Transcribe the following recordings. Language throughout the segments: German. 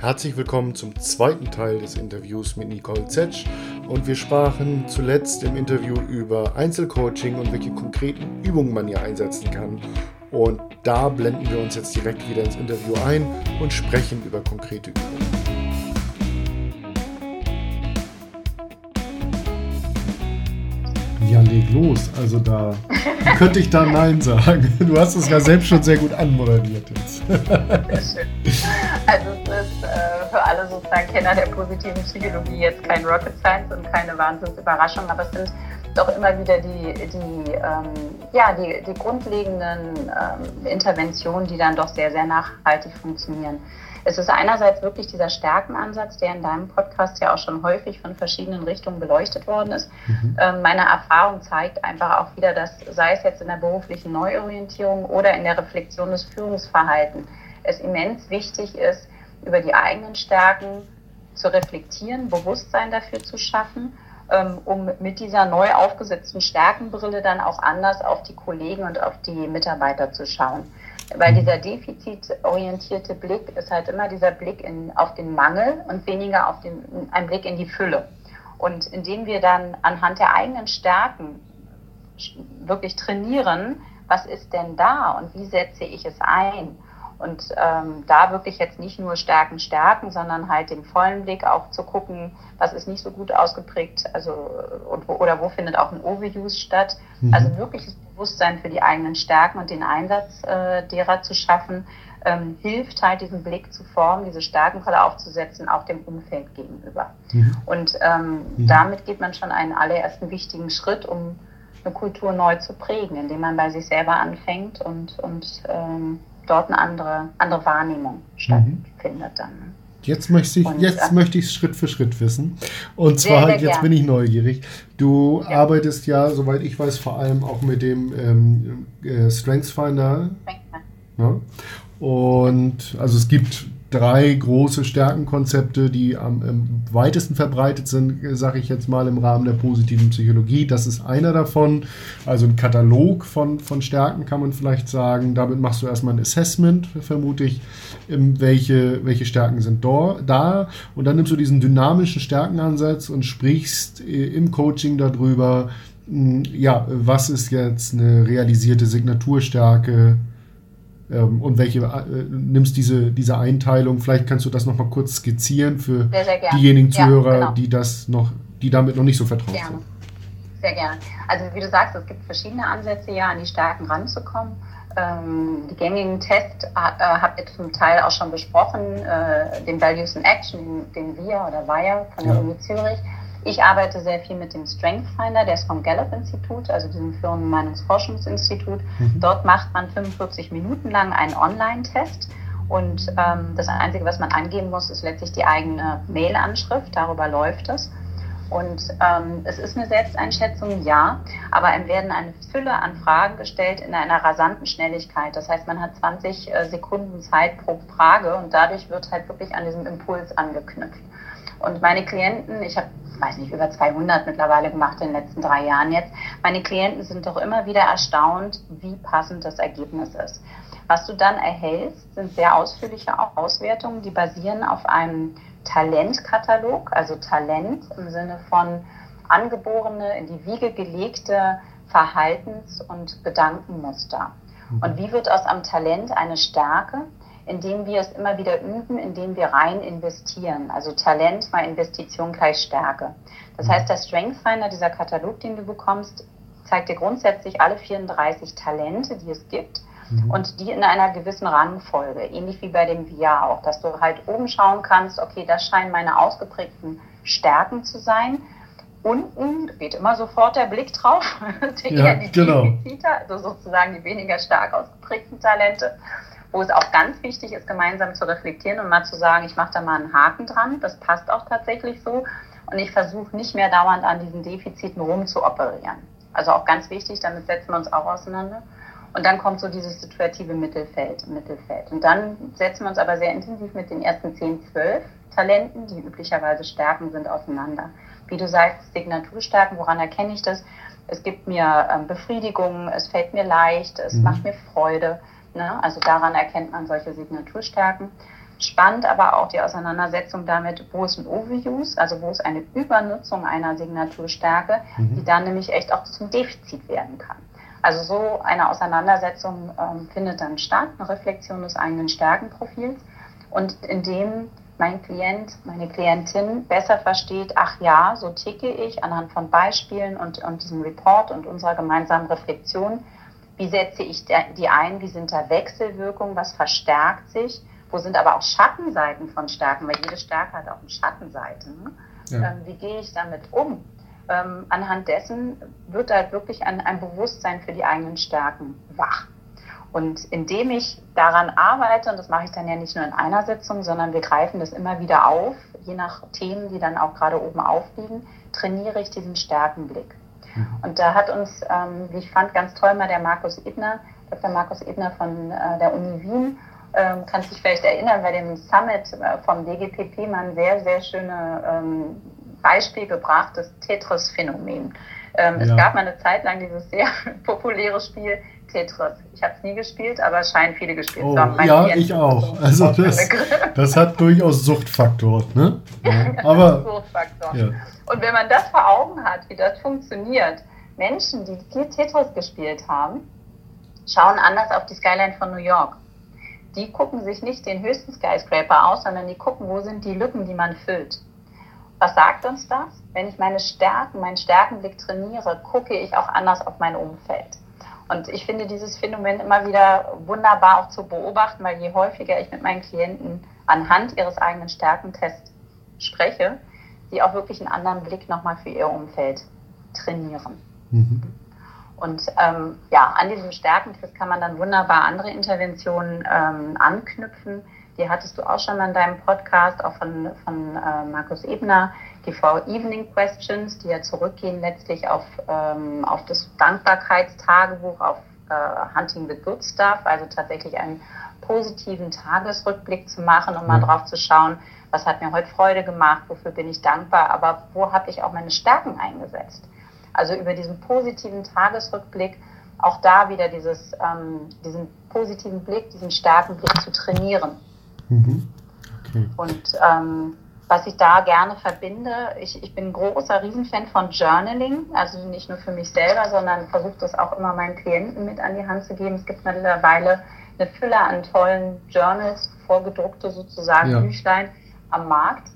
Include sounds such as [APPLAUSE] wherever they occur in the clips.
Herzlich willkommen zum zweiten Teil des Interviews mit Nicole Zetsch und wir sprachen zuletzt im Interview über Einzelcoaching und welche konkreten Übungen man hier einsetzen kann. Und da blenden wir uns jetzt direkt wieder ins Interview ein und sprechen über konkrete Übungen. Ja, leg los. Also da [LAUGHS] könnte ich da Nein sagen. Du hast es ja selbst schon sehr gut anmoderiert jetzt. Sehr schön. Also äh, für alle sozusagen Kenner der positiven Psychologie jetzt kein Rocket Science und keine Wahnsinnsüberraschung, aber es sind doch immer wieder die, die, ähm, ja, die, die grundlegenden ähm, Interventionen, die dann doch sehr, sehr nachhaltig funktionieren. Es ist einerseits wirklich dieser Stärkenansatz, der in deinem Podcast ja auch schon häufig von verschiedenen Richtungen beleuchtet worden ist. Mhm. Ähm, meine Erfahrung zeigt einfach auch wieder, dass sei es jetzt in der beruflichen Neuorientierung oder in der Reflexion des Führungsverhaltens, es immens wichtig ist, über die eigenen Stärken zu reflektieren, Bewusstsein dafür zu schaffen, ähm, um mit dieser neu aufgesetzten Stärkenbrille dann auch anders auf die Kollegen und auf die Mitarbeiter zu schauen. Weil dieser defizitorientierte Blick ist halt immer dieser Blick in, auf den Mangel und weniger auf den, ein Blick in die Fülle. Und indem wir dann anhand der eigenen Stärken wirklich trainieren, was ist denn da und wie setze ich es ein? Und ähm, da wirklich jetzt nicht nur Stärken stärken, sondern halt den vollen Blick auch zu gucken, was ist nicht so gut ausgeprägt, also und wo, oder wo findet auch ein Overuse statt. Mhm. Also wirkliches Bewusstsein für die eigenen Stärken und den Einsatz äh, derer zu schaffen, ähm, hilft halt diesen Blick zu formen, diese Stärkenbrille aufzusetzen, auch dem Umfeld gegenüber. Mhm. Und ähm, mhm. damit geht man schon einen allerersten wichtigen Schritt, um eine Kultur neu zu prägen, indem man bei sich selber anfängt und, und ähm, dort eine andere, andere Wahrnehmung stattfindet dann. Ne? Jetzt möchte ich und, jetzt äh, möchte ich Schritt für Schritt wissen. Und zwar, sehr, sehr jetzt gern. bin ich neugierig. Du ja. arbeitest ja, soweit ich weiß, vor allem auch mit dem ähm, äh, StrengthsFinder. Ja? Und also es gibt drei große Stärkenkonzepte, die am, am weitesten verbreitet sind, sage ich jetzt mal im Rahmen der positiven Psychologie. Das ist einer davon. Also ein Katalog von, von Stärken kann man vielleicht sagen. Damit machst du erstmal ein Assessment, vermute ich, welche, welche Stärken sind da. Und dann nimmst du diesen dynamischen Stärkenansatz und sprichst äh, im Coaching darüber, ja, was ist jetzt eine realisierte Signaturstärke, ähm, und welche äh, nimmst diese, diese Einteilung. Vielleicht kannst du das noch mal kurz skizzieren für sehr, sehr diejenigen Zuhörer, ja, genau. die das noch, die damit noch nicht so vertraut gerne. sind. Sehr gerne. Also wie du sagst, es gibt verschiedene Ansätze, ja, an die Stärken ranzukommen. Ähm, die gängigen Tests äh, habt ihr zum Teil auch schon besprochen, äh, den Values in Action, den, den wir oder WIRE von der ja. Uni Zürich ich arbeite sehr viel mit dem Strength Finder, der ist vom Gallup-Institut, also diesem Führenden Meinungsforschungsinstitut. Mhm. Dort macht man 45 Minuten lang einen Online-Test. Und ähm, das Einzige, was man angeben muss, ist letztlich die eigene Mail-Anschrift. Darüber läuft es. Und ähm, es ist eine Selbsteinschätzung, ja, aber ihm werden eine Fülle an Fragen gestellt in einer rasanten Schnelligkeit. Das heißt, man hat 20 äh, Sekunden Zeit pro Frage und dadurch wird halt wirklich an diesem Impuls angeknüpft. Und meine Klienten, ich habe weiß nicht, über 200 mittlerweile gemacht in den letzten drei Jahren jetzt. Meine Klienten sind doch immer wieder erstaunt, wie passend das Ergebnis ist. Was du dann erhältst, sind sehr ausführliche Auswertungen, die basieren auf einem Talentkatalog, also Talent im Sinne von angeborene, in die Wiege gelegte Verhaltens- und Gedankenmuster. Mhm. Und wie wird aus einem Talent eine Stärke? Indem wir es immer wieder üben, indem wir rein investieren. Also Talent mal Investition gleich Stärke. Das heißt, der Strength Finder, dieser Katalog, den du bekommst, zeigt dir grundsätzlich alle 34 Talente, die es gibt mhm. und die in einer gewissen Rangfolge, ähnlich wie bei dem VIA auch, dass du halt oben schauen kannst, okay, das scheinen meine ausgeprägten Stärken zu sein. Unten geht immer sofort der Blick drauf, die [LAUGHS] ja, die genau. Defizite, also sozusagen die weniger stark ausgeprägten Talente wo es auch ganz wichtig ist, gemeinsam zu reflektieren und mal zu sagen, ich mache da mal einen Haken dran, das passt auch tatsächlich so und ich versuche nicht mehr dauernd an diesen Defiziten rumzuoperieren. Also auch ganz wichtig, damit setzen wir uns auch auseinander. Und dann kommt so dieses situative Mittelfeld, Mittelfeld. Und dann setzen wir uns aber sehr intensiv mit den ersten 10, 12 Talenten, die üblicherweise Stärken sind, auseinander. Wie du sagst, Signaturstärken, woran erkenne ich das? Es gibt mir ähm, Befriedigung, es fällt mir leicht, es mhm. macht mir Freude. Ne? Also daran erkennt man solche Signaturstärken. Spannend aber auch die Auseinandersetzung damit, wo ist ein Overuse, also wo ist eine Übernutzung einer Signaturstärke, mhm. die dann nämlich echt auch zum Defizit werden kann. Also so eine Auseinandersetzung ähm, findet dann statt, eine Reflexion des eigenen Stärkenprofils und indem mein Klient, meine Klientin besser versteht, ach ja, so ticke ich anhand von Beispielen und, und diesem Report und unserer gemeinsamen Reflexion. Wie setze ich die ein? Wie sind da Wechselwirkungen? Was verstärkt sich? Wo sind aber auch Schattenseiten von Stärken? Weil jede Stärke hat auch eine Schattenseite. Ne? Ja. Ähm, wie gehe ich damit um? ähm, anhand dessen wird halt wirklich ein, ein Bewusstsein für die eigenen Stärken wach. Und indem ich daran arbeite, und das mache ich dann ja nicht nur in einer Sitzung, sondern wir greifen das immer wieder auf, je nach Themen, die dann auch gerade oben aufliegen, trainiere ich diesen Stärkenblick. Und da hat uns, ähm, wie ich fand, ganz toll mal der Markus Ebner, Dr. Markus Ebner von äh, der Uni Wien, ähm, kann sich vielleicht erinnern, bei dem Summit äh, vom DGPP mal eine sehr, sehr schöne ähm, Beispiel gebracht, das Tetris-Phänomen. Ähm, ja. Es gab mal eine Zeit lang dieses sehr [LAUGHS] populäre Spiel Tetris. Ich habe es nie gespielt, aber es scheinen viele gespielt oh, zu haben. ja, ich auch. Also das, das hat durchaus Suchtfaktor. Ne? Ja, [LAUGHS] aber, Suchtfaktor. Ja. Und wenn man das vor Augen hat, wie das funktioniert, Menschen, die viel Tetris gespielt haben, schauen anders auf die Skyline von New York. Die gucken sich nicht den höchsten Skyscraper aus, sondern die gucken, wo sind die Lücken, die man füllt. Was sagt uns das? Wenn ich meine Stärken, meinen Stärkenblick trainiere, gucke ich auch anders auf mein Umfeld. Und ich finde dieses Phänomen immer wieder wunderbar auch zu beobachten, weil je häufiger ich mit meinen Klienten anhand ihres eigenen Stärkentests spreche, sie auch wirklich einen anderen Blick nochmal für ihr Umfeld trainieren. Mhm. Und ähm, ja, an diesem Stärkentest kann man dann wunderbar andere Interventionen ähm, anknüpfen die hattest du auch schon mal in deinem Podcast, auch von, von äh, Markus Ebner, die Four Evening Questions, die ja zurückgehen letztlich auf, ähm, auf das Dankbarkeitstagebuch, auf äh, Hunting the Good Stuff, also tatsächlich einen positiven Tagesrückblick zu machen und mal mhm. drauf zu schauen, was hat mir heute Freude gemacht, wofür bin ich dankbar, aber wo habe ich auch meine Stärken eingesetzt. Also über diesen positiven Tagesrückblick auch da wieder dieses, ähm, diesen positiven Blick, diesen starken Blick zu trainieren. Mhm. Okay. Und ähm, was ich da gerne verbinde, ich, ich bin großer Riesenfan von Journaling, also nicht nur für mich selber, sondern versuche das auch immer meinen Klienten mit an die Hand zu geben. Es gibt mittlerweile eine Fülle an tollen Journals, vorgedruckte sozusagen ja. Büchlein am Markt.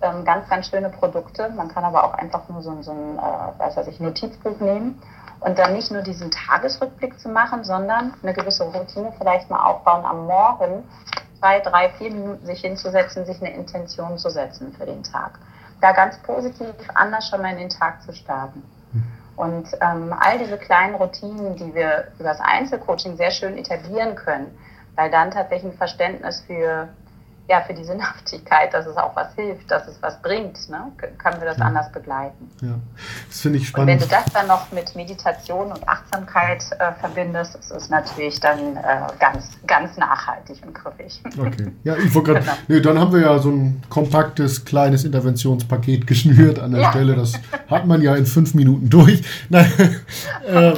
Ähm, ganz, ganz schöne Produkte. Man kann aber auch einfach nur so, so ein äh, weiß was ich, Notizbuch nehmen und dann nicht nur diesen Tagesrückblick zu machen, sondern eine gewisse Routine vielleicht mal aufbauen am Morgen zwei, drei, vier Minuten sich hinzusetzen, sich eine Intention zu setzen für den Tag. Da ganz positiv anders schon mal in den Tag zu starten. Und ähm, all diese kleinen Routinen, die wir über das Einzelcoaching sehr schön etablieren können, weil dann tatsächlich ein Verständnis für ja, für die Sinnhaftigkeit, dass es auch was hilft, dass es was bringt, ne? können wir das ja. anders begleiten. Ja, das finde ich spannend. Und wenn du das dann noch mit Meditation und Achtsamkeit äh, verbindest, ist es natürlich dann äh, ganz, ganz nachhaltig und griffig. Okay, [LAUGHS] ja, ich wollte gerade, genau. nee, dann haben wir ja so ein kompaktes, kleines Interventionspaket [LAUGHS] geschnürt an der ja. Stelle. Das hat man ja in fünf Minuten durch. [LAUGHS] Nein, äh,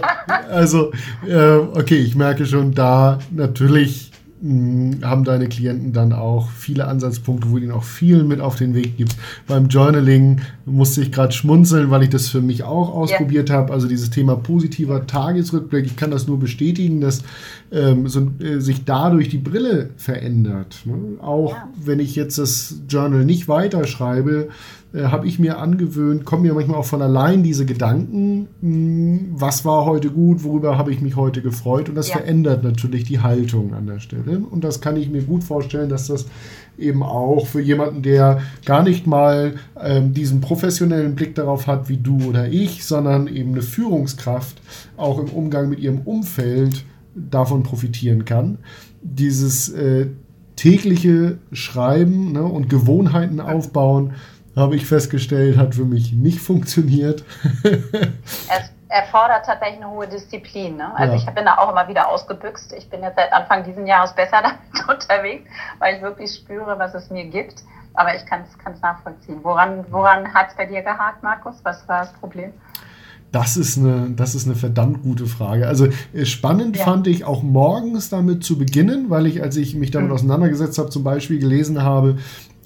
also, äh, okay, ich merke schon da natürlich haben deine Klienten dann auch viele Ansatzpunkte, wo du ihnen auch viel mit auf den Weg gibst. Beim Journaling musste ich gerade schmunzeln, weil ich das für mich auch ausprobiert yeah. habe. Also dieses Thema positiver Tagesrückblick, ich kann das nur bestätigen, dass ähm, so, äh, sich dadurch die Brille verändert. Ne? Auch ja. wenn ich jetzt das Journal nicht weiterschreibe, äh, habe ich mir angewöhnt, kommen mir manchmal auch von allein diese Gedanken, mh, hm, was war heute gut, worüber habe ich mich heute gefreut und das ja. verändert natürlich die Haltung an der Stelle und das kann ich mir gut vorstellen, dass das eben auch für jemanden, der gar nicht mal ähm, diesen professionellen Blick darauf hat wie du oder ich, sondern eben eine Führungskraft auch im Umgang mit ihrem Umfeld davon profitieren kann. Dieses äh, tägliche Schreiben ne, und Gewohnheiten aufbauen, habe ich festgestellt, hat für mich nicht funktioniert. [LAUGHS] es erfordert tatsächlich eine hohe Disziplin. Ne? Also ja. ich bin da auch immer wieder ausgebüxt. Ich bin jetzt seit Anfang dieses Jahres besser [LAUGHS] damit unterwegs, weil ich wirklich spüre, was es mir gibt. Aber ich kann es nachvollziehen. Woran, woran hat es bei dir gehakt, Markus? Was war das Problem? Das ist eine, das ist eine verdammt gute Frage. Also äh, spannend ja. fand ich auch morgens damit zu beginnen, weil ich, als ich mich damit mhm. auseinandergesetzt habe, zum Beispiel gelesen habe,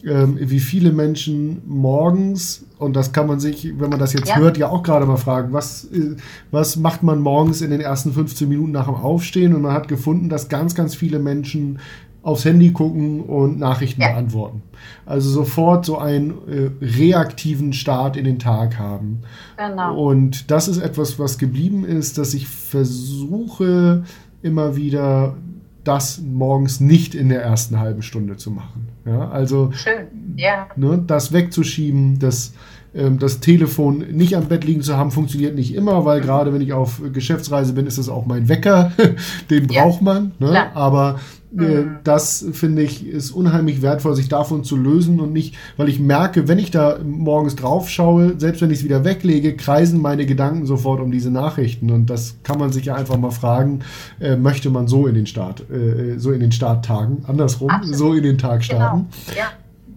ähm, wie viele Menschen morgens, und das kann man sich, wenn man das jetzt ja. hört, ja auch gerade mal fragen, was, äh, was macht man morgens in den ersten 15 Minuten nach dem Aufstehen? Und man hat gefunden, dass ganz, ganz viele Menschen aufs Handy gucken und Nachrichten ja. beantworten. Also sofort so einen äh, reaktiven Start in den Tag haben. Genau. Und das ist etwas, was geblieben ist, dass ich versuche immer wieder das morgens nicht in der ersten halben Stunde zu machen. Ja, also Schön. Ja. Ne, das wegzuschieben, das das Telefon nicht am Bett liegen zu haben, funktioniert nicht immer, weil gerade wenn ich auf Geschäftsreise bin, ist es auch mein Wecker. [LAUGHS] Den braucht man. Ne? Aber äh, mhm. das finde ich ist unheimlich wertvoll, sich davon zu lösen und nicht, weil ich merke, wenn ich da morgens drauf schaue, selbst wenn ich es wieder weglege, kreisen meine Gedanken sofort um diese Nachrichten und das kann man sich ja einfach mal fragen, äh, möchte man so in den Start, äh, so in den Starttagen, andersrum, Absolut. so in den Tag genau. starten. Genau. Ja.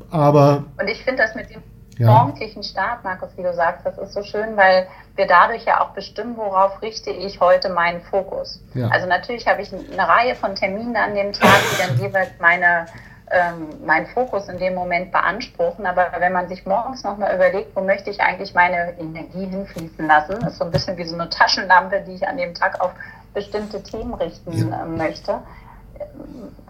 Aber und ich finde das mit dem ja. morgendlichen Start, Markus, wie du sagst, das ist so schön, weil wir dadurch ja auch bestimmen, worauf richte ich heute meinen Fokus. Ja. Also natürlich habe ich eine Reihe von Terminen an dem Tag, die dann jeweils meine ähm, meinen Fokus in dem Moment beanspruchen. Aber wenn man sich morgens nochmal überlegt, wo möchte ich eigentlich meine Energie hinfließen lassen, ist so ein bisschen wie so eine Taschenlampe, die ich an dem Tag auf bestimmte Themen richten ja. äh, möchte.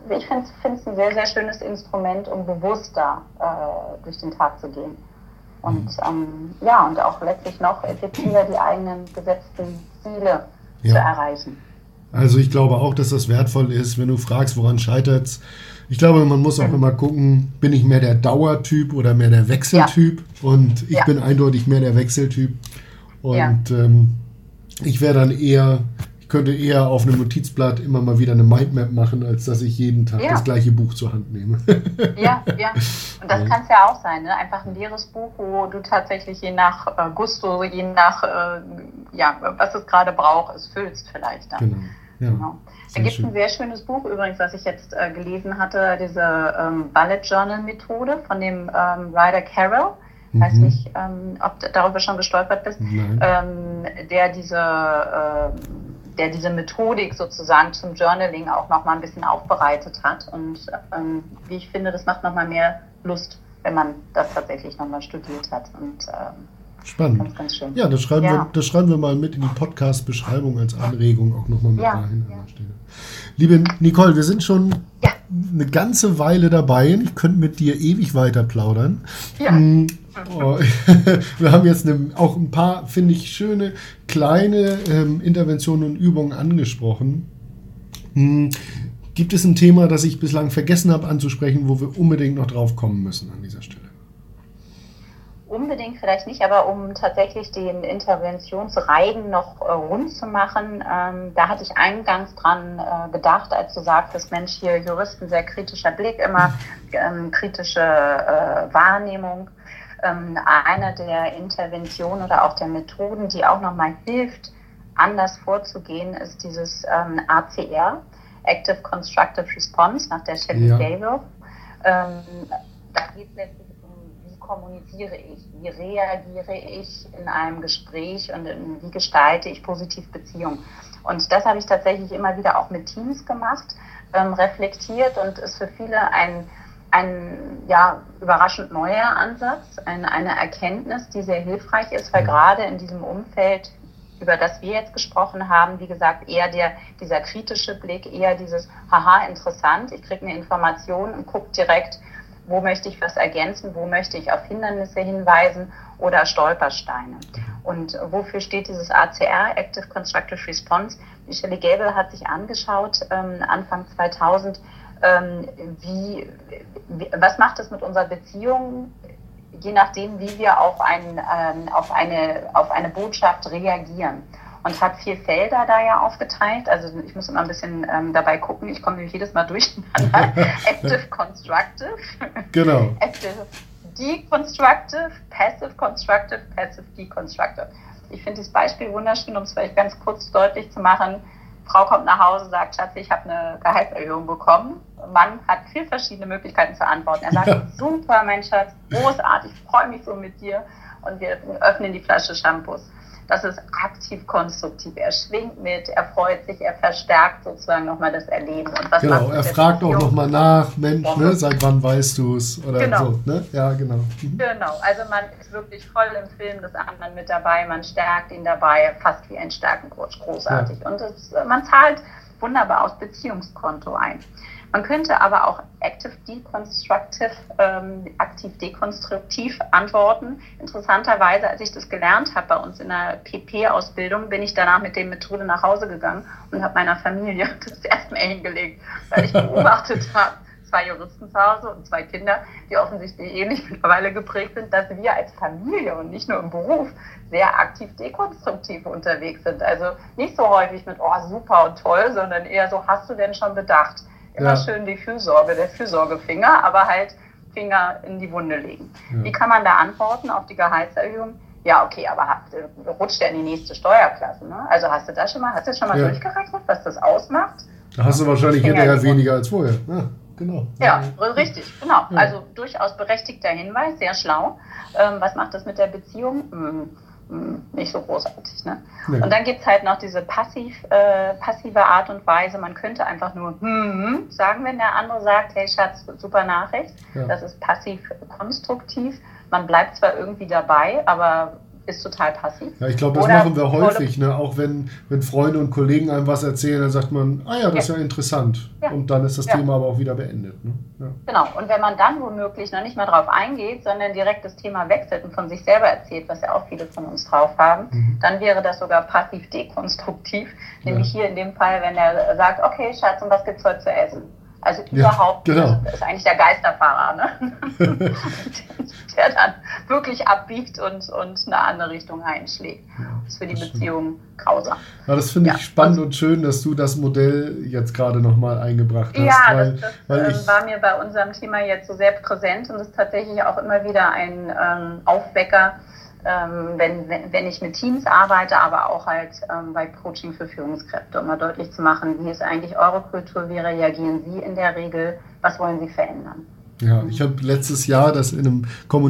Ich finde es ein sehr, sehr schönes Instrument, um bewusster äh, durch den Tag zu gehen. Und mhm. ähm, ja, und auch letztlich noch effektiver die eigenen gesetzten Ziele ja. zu erreichen. Also ich glaube auch, dass das wertvoll ist, wenn du fragst, woran scheitert es. Ich glaube, man muss auch mhm. immer gucken, bin ich mehr der Dauertyp oder mehr der Wechseltyp? Ja. Und ich ja. bin eindeutig mehr der Wechseltyp. Und ähm, ich wäre dann eher könnte eher auf einem Notizblatt immer mal wieder eine Mindmap machen, als dass ich jeden Tag ja. das gleiche Buch zur Hand nehme. ja, ja. [LAUGHS] Und das ja. kann es ja auch sein, ne? Einfach ein leeres Buch, wo du tatsächlich je nach äh, Gusto, je nach, äh, ja, was es gerade braucht, es füllst vielleicht dann. Genau. Ja. Genau. Da gibt es ein sehr schönes Buch übrigens, was ich jetzt äh, gelesen hatte, diese ähm, Bullet Journal Methode von dem ähm, Ryder Carroll. Mhm. Weiß nicht, ähm, ob du darüber schon gestolpert bist, ähm, der diese ähm, der diese Methodik sozusagen zum Journaling auch nochmal ein bisschen aufbereitet hat. Und ähm, wie ich finde, das macht nochmal mehr Lust, wenn man das tatsächlich nochmal studiert hat. Und, ähm, Spannend. Ganz, ganz schön. Ja, das schreiben, ja. Wir, das schreiben wir mal mit in die Podcast-Beschreibung als Anregung auch nochmal mit ja. rein. Ja. Liebe Nicole, wir sind schon ja. eine ganze Weile dabei. Ich könnte mit dir ewig weiter plaudern. Ja. Oh, [LAUGHS] wir haben jetzt eine, auch ein paar, finde ich, schöne kleine ähm, Interventionen und Übungen angesprochen. Hm, gibt es ein Thema, das ich bislang vergessen habe anzusprechen, wo wir unbedingt noch drauf kommen müssen an dieser Stelle? Unbedingt vielleicht nicht, aber um tatsächlich den Interventionsreigen noch äh, rund zu machen, ähm, da hatte ich eingangs dran äh, gedacht, als du sagtest, Mensch, hier Juristen, sehr kritischer Blick, immer [LAUGHS] ähm, kritische äh, Wahrnehmung. Ähm, eine der Interventionen oder auch der Methoden, die auch nochmal hilft, anders vorzugehen, ist dieses ähm, ACR, Active Constructive Response, nach der Shelley ja. Gable. Ähm, da geht es letztlich kommuniziere ich? Wie reagiere ich in einem Gespräch und in, wie gestalte ich positiv Beziehungen? Und das habe ich tatsächlich immer wieder auch mit Teams gemacht, ähm, reflektiert und ist für viele ein, ein ja, überraschend neuer Ansatz, ein, eine Erkenntnis, die sehr hilfreich ist, weil gerade in diesem Umfeld, über das wir jetzt gesprochen haben, wie gesagt, eher der, dieser kritische Blick, eher dieses, haha, interessant, ich kriege eine Information und gucke direkt, wo möchte ich was ergänzen, wo möchte ich auf Hindernisse hinweisen oder Stolpersteine. Und wofür steht dieses ACR, Active Constructive Response? Michelle Gäbel hat sich angeschaut, ähm, Anfang 2000, ähm, wie, wie, was macht es mit unserer Beziehung, je nachdem, wie wir auf, ein, ähm, auf, eine, auf eine Botschaft reagieren und hat vier Felder da ja aufgeteilt. Also ich muss immer ein bisschen ähm, dabei gucken. Ich komme nämlich jedes Mal durcheinander. [LAUGHS] Active Constructive. Genau. Active Deconstructive, Passive Constructive, Passive Deconstructive. Ich finde dieses Beispiel wunderschön, um es vielleicht ganz kurz deutlich zu machen. Frau kommt nach Hause, sagt, Schatz, ich habe eine Gehaltserhöhung bekommen. Mann hat vier verschiedene Möglichkeiten zu antworten. Er sagt, ja. super, mein Schatz, großartig, freue mich so mit dir. Und wir öffnen die Flasche Shampoos Das ist aktiv konstruktiv. Er schwingt mit, er freut sich, er verstärkt sozusagen nochmal das Erleben. Und was genau, er fragt auch nochmal nach, Mensch, ne, seit wann weißt du es? Oder genau. so. Ne? Ja, genau. Mhm. Genau, also man ist wirklich voll im Film des anderen mit dabei, man stärkt ihn dabei, fast wie ein Stärkencoach, großartig. Ja. Und das, man zahlt wunderbar aufs Beziehungskonto ein. Man könnte aber auch active deconstructive, ähm, aktiv dekonstruktiv antworten. Interessanterweise, als ich das gelernt habe bei uns in der PP-Ausbildung, bin ich danach mit der Methode nach Hause gegangen und habe meiner Familie [LAUGHS] das erstmal hingelegt, weil ich beobachtet [LAUGHS] habe, zwei Juristen zu Hause und zwei Kinder, die offensichtlich ähnlich [LAUGHS] mittlerweile geprägt sind, dass wir als Familie und nicht nur im Beruf sehr aktiv dekonstruktiv unterwegs sind. Also nicht so häufig mit, oh super und toll, sondern eher so, hast du denn schon bedacht? Immer ja. schön die Fürsorge, der Fürsorgefinger, aber halt Finger in die Wunde legen. Ja. Wie kann man da antworten auf die Gehaltserhöhung? Ja, okay, aber rutscht er in die nächste Steuerklasse? Ne? Also hast du das schon mal, hast du schon mal ja. durchgerechnet, was das ausmacht? Da hast du wahrscheinlich hinterher weniger als vorher. Ja, genau. Ja, richtig, genau. Also durchaus berechtigter Hinweis, sehr schlau. Ähm, was macht das mit der Beziehung? Hm hm, nicht so großartig. Ne? Nee. Und dann gibt es halt noch diese passiv, äh, passive Art und Weise. Man könnte einfach nur hm, sagen, wenn der andere sagt, hey Schatz, super Nachricht. Ja. Das ist passiv konstruktiv. Man bleibt zwar irgendwie dabei, aber ist total passiv. Ja, ich glaube, das Oder machen wir häufig, ne? auch wenn, wenn Freunde und Kollegen einem was erzählen, dann sagt man, ah ja, das ja. ist ja interessant. Ja. Und dann ist das ja. Thema aber auch wieder beendet. Ne? Genau, und wenn man dann womöglich noch nicht mal drauf eingeht, sondern direkt das Thema wechselt und von sich selber erzählt, was ja auch viele von uns drauf haben, mhm. dann wäre das sogar passiv dekonstruktiv. Nämlich hier in dem Fall, wenn er sagt, okay, Schatz, und was gibt es heute zu essen? Also überhaupt, genau. das ist eigentlich der Geisterfahrer, ne? [LAUGHS] [LAUGHS] [LAUGHS] [LAUGHS] der dann wirklich abbiegt und, und eine andere Richtung einschlägt. das ist für die Beziehung grausam. Ja, das finde ich ja. spannend und schön, dass du das Modell jetzt gerade nochmal eingebracht hast. Ja, weil, das, das ähm, war mir bei unserem Thema jetzt so sehr präsent und ist tatsächlich auch immer wieder ein ähm, Aufwecker, ähm, wenn, wenn, wenn ich mit Teams arbeite, aber auch halt ähm, bei Coaching für Führungskräfte, um mal deutlich zu machen, wie ist eigentlich eure Kultur, wie reagieren Sie in der Regel, was wollen Sie verändern. Ja, ich habe letztes Jahr das in, einem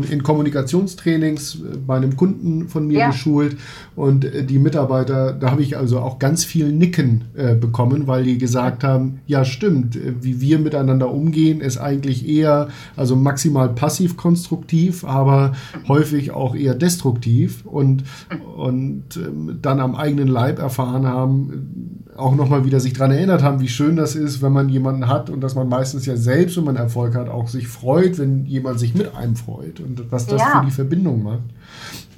in Kommunikationstrainings äh, bei einem Kunden von mir ja. geschult und äh, die Mitarbeiter, da habe ich also auch ganz viel Nicken äh, bekommen, weil die gesagt haben, ja stimmt, äh, wie wir miteinander umgehen, ist eigentlich eher, also maximal passiv-konstruktiv, aber häufig auch eher destruktiv und, und ähm, dann am eigenen Leib erfahren haben, auch nochmal wieder sich daran erinnert haben, wie schön das ist, wenn man jemanden hat und dass man meistens ja selbst, wenn man Erfolg hat, auch sich freut, wenn jemand sich mit einem freut und was das ja. für die Verbindung macht.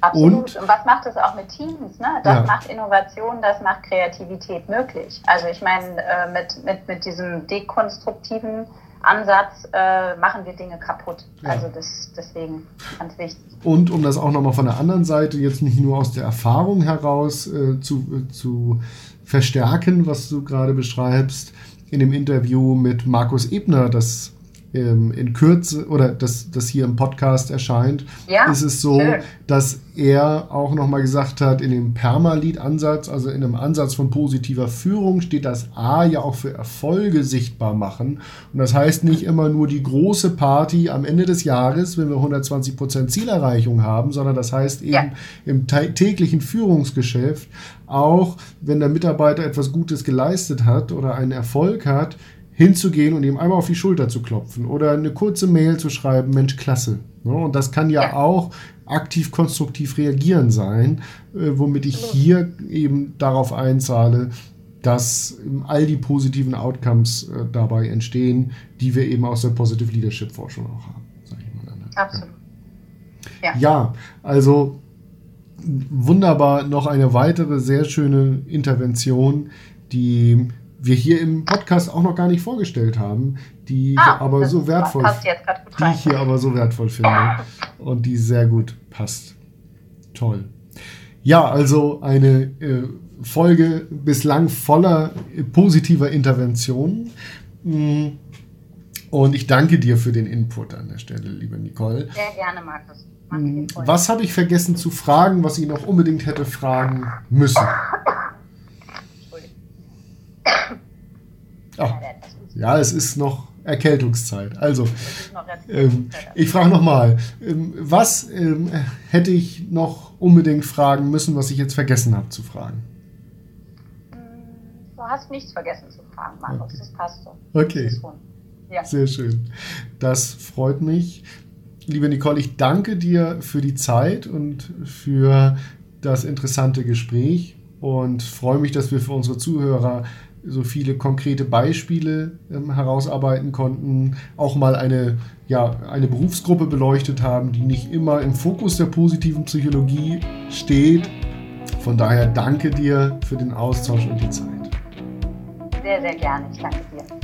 Absolut. Und, und, was macht es auch mit Teams? Ne? Das ja. macht Innovation, das macht Kreativität möglich. Also ich meine, äh, mit, mit, mit diesem dekonstruktiven Ansatz äh, machen wir Dinge kaputt. Ja. Also das, deswegen ganz wichtig. Und um das auch nochmal von der anderen Seite, jetzt nicht nur aus der Erfahrung heraus äh, zu, äh, zu verstärken, was du gerade beschreibst, in dem Interview mit Markus Ebner, das ähm, in Kürze oder das, das hier im Podcast erscheint, ja, ist es so, schön. dass er auch nochmal gesagt hat, in dem Permalit-Ansatz, also in einem Ansatz von positiver Führung, steht das A ja auch für Erfolge sichtbar machen. Und das heißt nicht immer nur die große Party am Ende des Jahres, wenn wir 120% Zielerreichung haben, sondern das heißt eben ja. im täglichen Führungsgeschäft auch, wenn der Mitarbeiter etwas Gutes geleistet hat oder einen Erfolg hat, hinzugehen und ihm einmal auf die Schulter zu klopfen oder eine kurze Mail zu schreiben, Mensch, klasse. Ne? Und das kann ja, auch aktiv konstruktiv reagieren sein, äh, womit ich hier eben darauf einzahle, dass all die positiven Outcomes äh, dabei entstehen, die wir eben aus der Positive Leadership Forschung auch haben. Absolut. Ja. ja, also wunderbar noch eine weitere sehr schöne Intervention, die wir hier im Podcast auch noch gar nicht vorgestellt haben, die ah, aber so wertvoll, die ich hier aber so wertvoll finde und die sehr gut passt. Toll. Ja, also eine äh, Folge bislang voller äh, positiver Interventionen. Mm. Und ich danke dir für den Input an der Stelle, liebe Nicole. Sehr gerne, Markus. Mm. Was habe ich vergessen zu fragen, was ich noch unbedingt hätte fragen müssen? Oh. Ja, es ist noch Erkältungszeit. Also, ähm, ich frage nochmal, ähm, was ähm, hätte ich noch unbedingt fragen müssen, was ich jetzt vergessen habe zu fragen? Du hast nichts vergessen zu fragen, Markus. Okay. Das passt so. Okay. Ja. Sehr schön. Das freut mich. Liebe Nicole, ich danke dir für die Zeit und für das interessante Gespräch und freue mich, dass wir für unsere Zuhörer so viele konkrete Beispiele ähm, herausarbeiten konnten, auch mal eine, ja, eine Berufsgruppe beleuchtet haben, die nicht immer im Fokus der positiven Psychologie steht. Von daher danke dir für den Austausch und die Zeit. Sehr, sehr gerne. Ich danke dir.